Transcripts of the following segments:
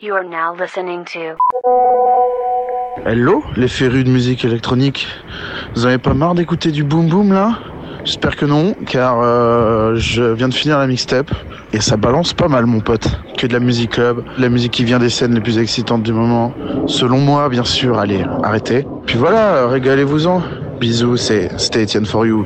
You are now listening to Hello, les férus de musique électronique. Vous avez pas marre d'écouter du boom boom là? J'espère que non, car euh, je viens de finir la mixtape et ça balance pas mal, mon pote. Que de la musique club, la musique qui vient des scènes les plus excitantes du moment. Selon moi, bien sûr. Allez, arrêtez. Puis voilà, régalez-vous-en. Bisous, Stay Etienne for you.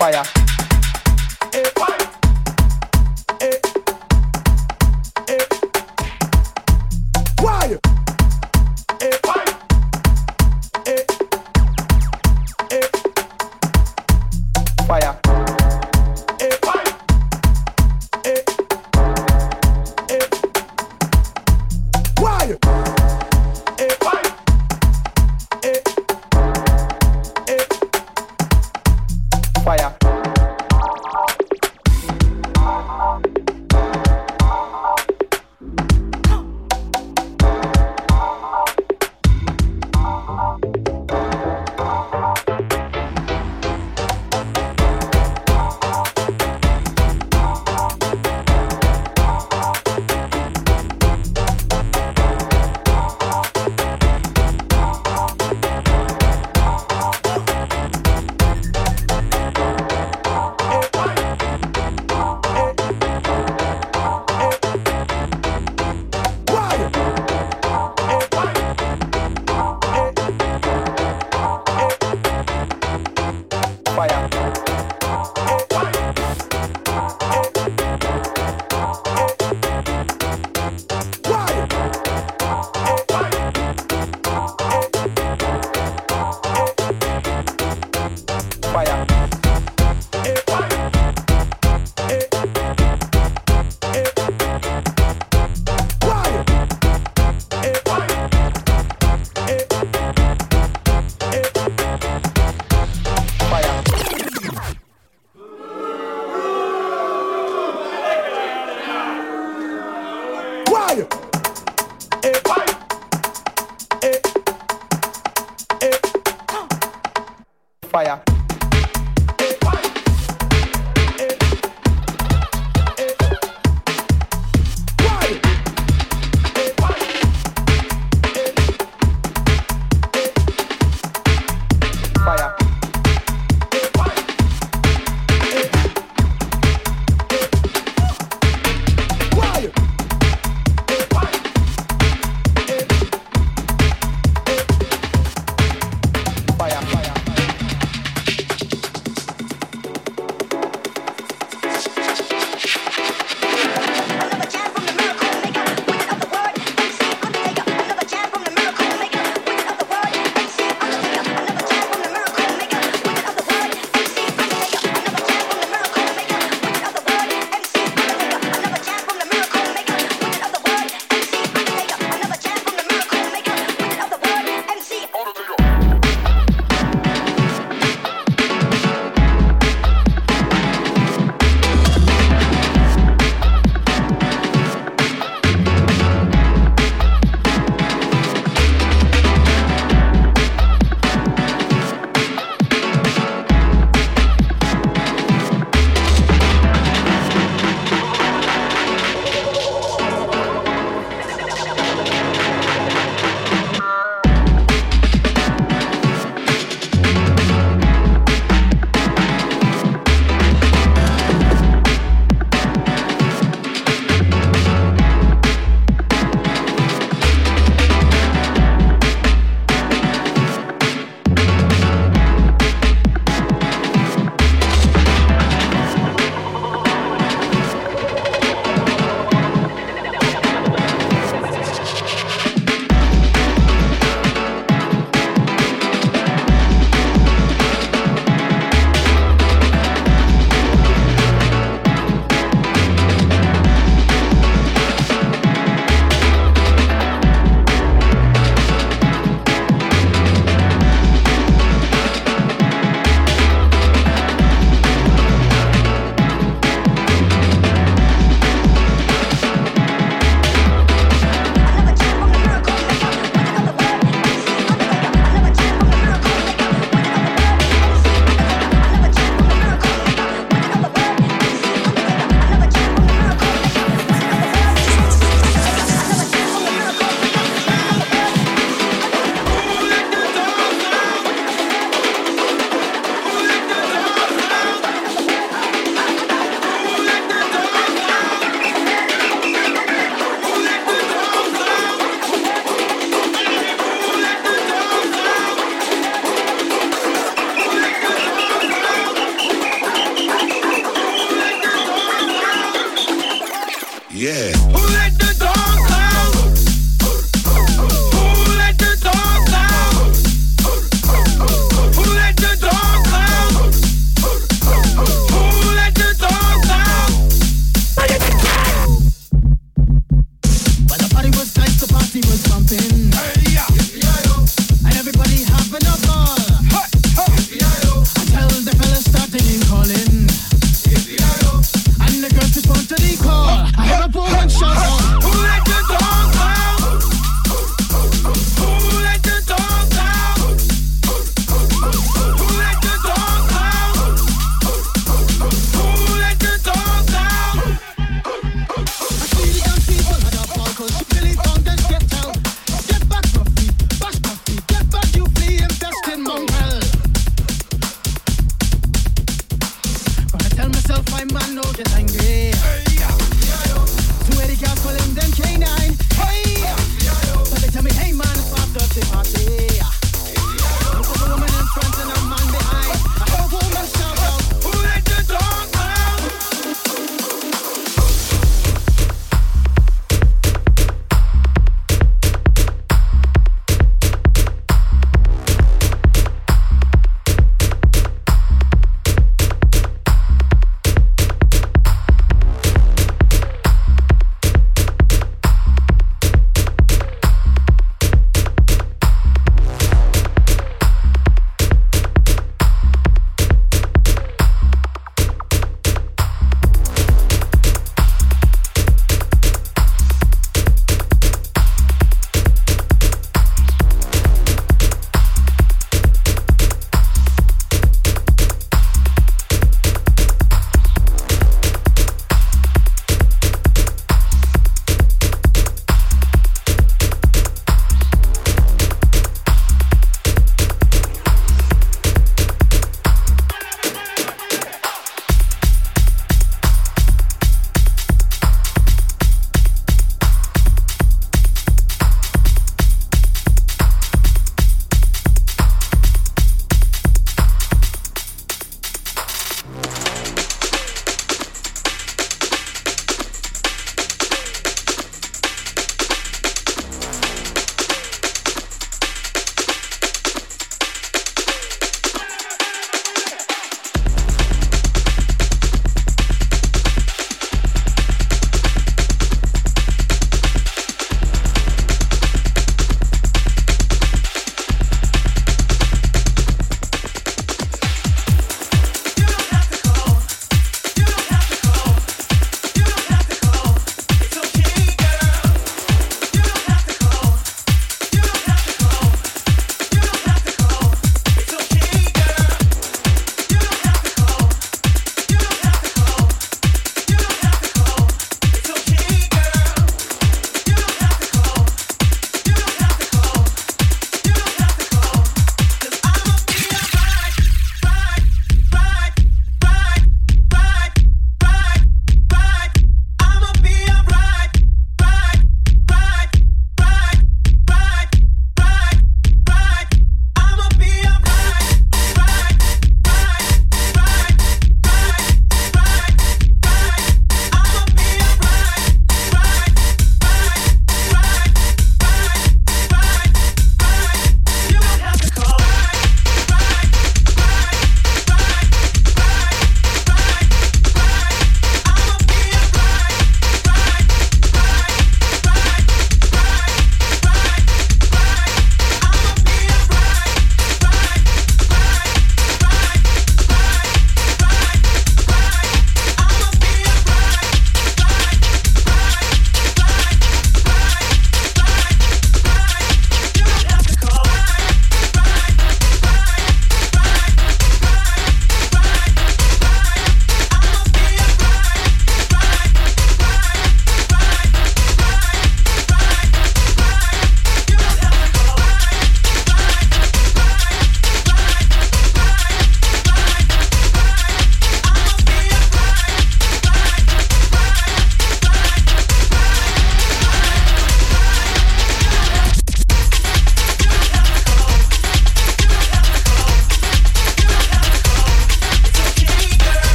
fire. Hey, fire. espalhar.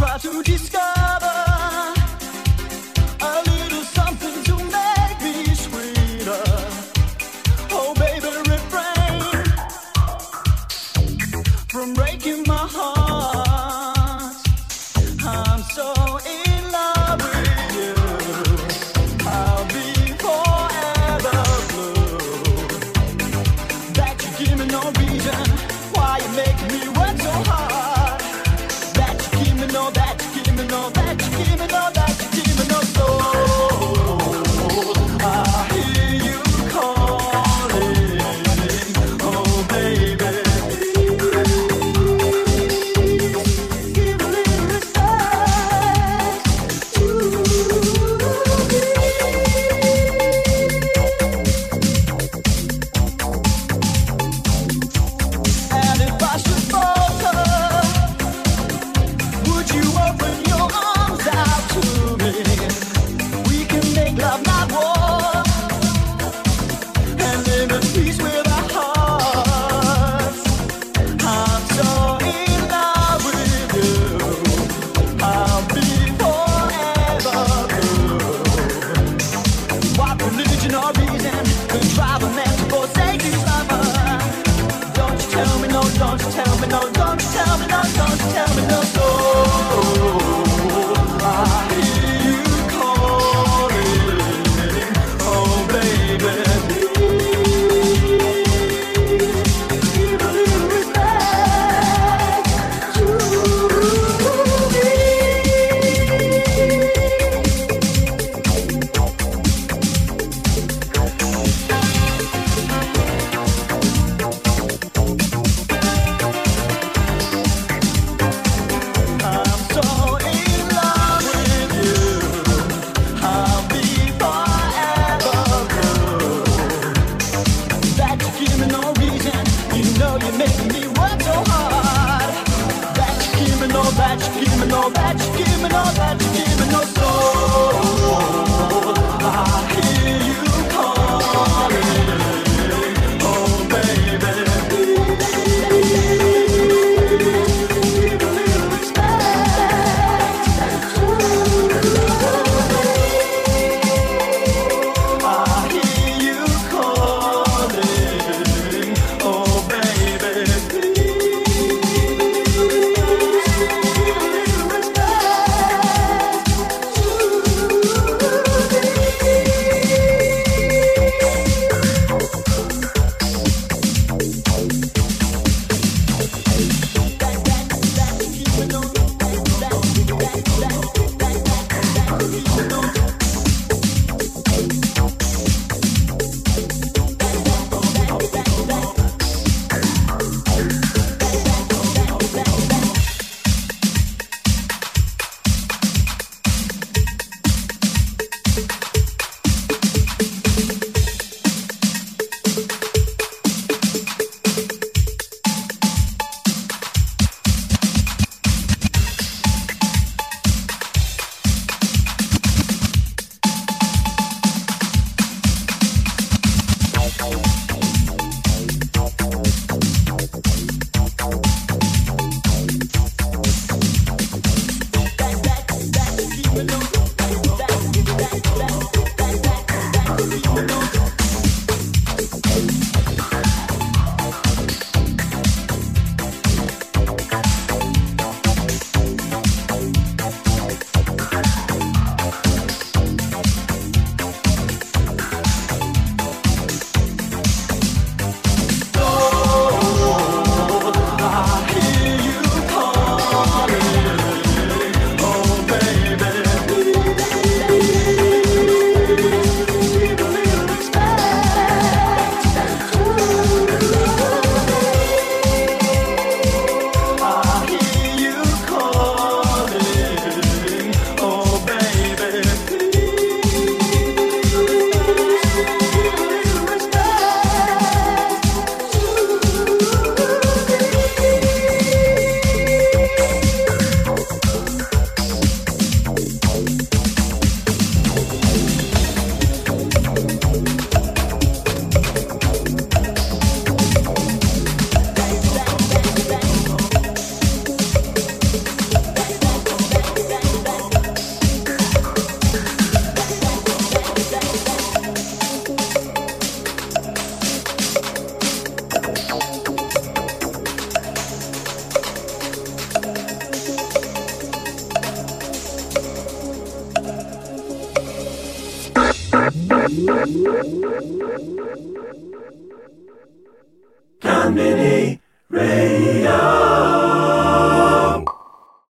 Try to discover